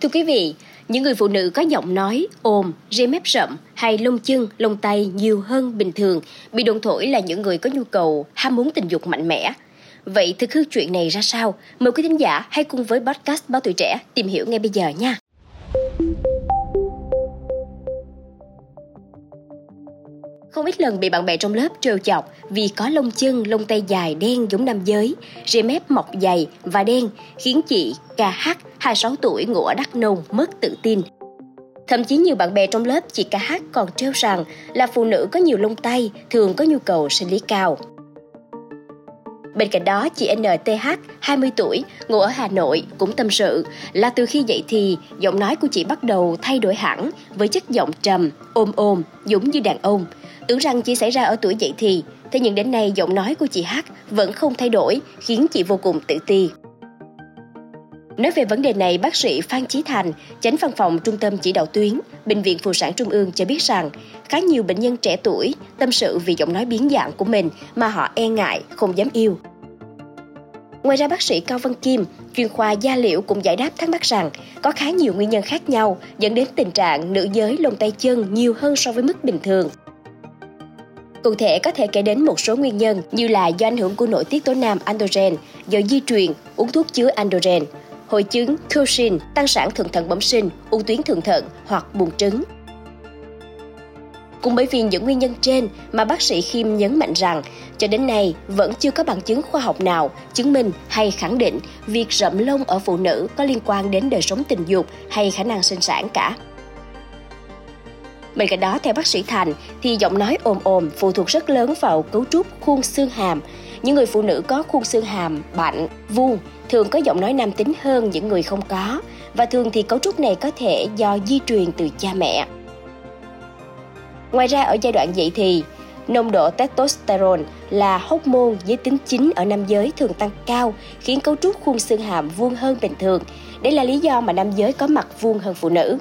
Thưa quý vị, những người phụ nữ có giọng nói, ồm, rê mép rậm hay lông chân, lông tay nhiều hơn bình thường bị đồn thổi là những người có nhu cầu ham muốn tình dục mạnh mẽ. Vậy thực hư chuyện này ra sao? Mời quý thính giả hãy cùng với podcast Báo Tuổi Trẻ tìm hiểu ngay bây giờ nha. Không ít lần bị bạn bè trong lớp trêu chọc vì có lông chân, lông tay dài đen giống nam giới, rê mép mọc dày và đen khiến chị KH 26 tuổi ngụ ở Đắk Nông mất tự tin. Thậm chí nhiều bạn bè trong lớp chị KH còn trêu rằng là phụ nữ có nhiều lông tay thường có nhu cầu sinh lý cao. Bên cạnh đó, chị NTH, 20 tuổi, ngụ ở Hà Nội, cũng tâm sự là từ khi dậy thì, giọng nói của chị bắt đầu thay đổi hẳn với chất giọng trầm, ôm ôm, giống như đàn ông. Tưởng rằng chỉ xảy ra ở tuổi dậy thì, thế nhưng đến nay giọng nói của chị H vẫn không thay đổi, khiến chị vô cùng tự ti. Nói về vấn đề này, bác sĩ Phan Chí Thành, chánh văn phòng Trung tâm Chỉ đạo tuyến, Bệnh viện Phụ sản Trung ương cho biết rằng khá nhiều bệnh nhân trẻ tuổi tâm sự vì giọng nói biến dạng của mình mà họ e ngại, không dám yêu. Ngoài ra bác sĩ Cao Văn Kim, chuyên khoa da liễu cũng giải đáp thắc mắc rằng có khá nhiều nguyên nhân khác nhau dẫn đến tình trạng nữ giới lông tay chân nhiều hơn so với mức bình thường. Cụ thể có thể kể đến một số nguyên nhân như là do ảnh hưởng của nội tiết tố nam androgen, do di truyền, uống thuốc chứa androgen, hội chứng Cushing, tăng sản thượng thận bẩm sinh, u tuyến thượng thận hoặc buồng trứng. Cũng bởi vì những nguyên nhân trên mà bác sĩ Khiêm nhấn mạnh rằng cho đến nay vẫn chưa có bằng chứng khoa học nào chứng minh hay khẳng định việc rậm lông ở phụ nữ có liên quan đến đời sống tình dục hay khả năng sinh sản cả. Bên cạnh đó, theo bác sĩ Thành, thì giọng nói ồm ồm phụ thuộc rất lớn vào cấu trúc khuôn xương hàm. Những người phụ nữ có khuôn xương hàm bạnh, vuông thường có giọng nói nam tính hơn những người không có, và thường thì cấu trúc này có thể do di truyền từ cha mẹ. Ngoài ra ở giai đoạn dậy thì, nồng độ testosterone là hormone giới tính chính ở nam giới thường tăng cao, khiến cấu trúc khuôn xương hàm vuông hơn bình thường. Đây là lý do mà nam giới có mặt vuông hơn phụ nữ.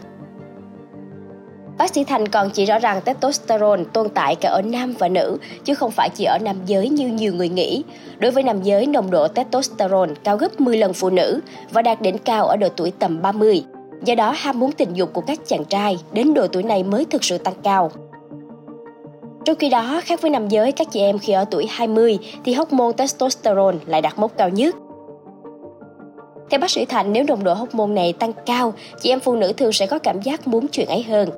Bác sĩ Thành còn chỉ rõ rằng testosterone tồn tại cả ở nam và nữ, chứ không phải chỉ ở nam giới như nhiều người nghĩ. Đối với nam giới, nồng độ testosterone cao gấp 10 lần phụ nữ và đạt đỉnh cao ở độ tuổi tầm 30. Do đó, ham muốn tình dục của các chàng trai đến độ tuổi này mới thực sự tăng cao. Trong khi đó, khác với nam giới, các chị em khi ở tuổi 20 thì hormone testosterone lại đạt mốc cao nhất. Theo bác sĩ Thành, nếu nồng độ hormone này tăng cao, chị em phụ nữ thường sẽ có cảm giác muốn chuyện ấy hơn.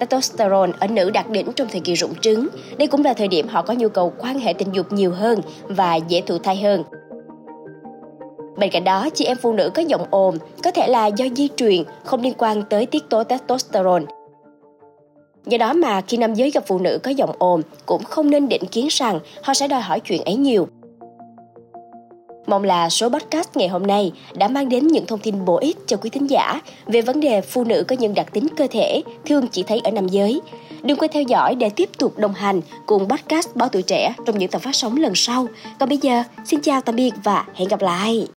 Testosterone ở nữ đạt đỉnh trong thời kỳ rụng trứng. Đây cũng là thời điểm họ có nhu cầu quan hệ tình dục nhiều hơn và dễ thụ thai hơn. Bên cạnh đó, chị em phụ nữ có giọng ồn có thể là do di truyền, không liên quan tới tiết tố testosterone. Do đó mà khi nam giới gặp phụ nữ có giọng ồn cũng không nên định kiến rằng họ sẽ đòi hỏi chuyện ấy nhiều. Mong là số podcast ngày hôm nay đã mang đến những thông tin bổ ích cho quý thính giả về vấn đề phụ nữ có những đặc tính cơ thể thường chỉ thấy ở nam giới. Đừng quên theo dõi để tiếp tục đồng hành cùng podcast Báo Tuổi Trẻ trong những tập phát sóng lần sau. Còn bây giờ, xin chào tạm biệt và hẹn gặp lại!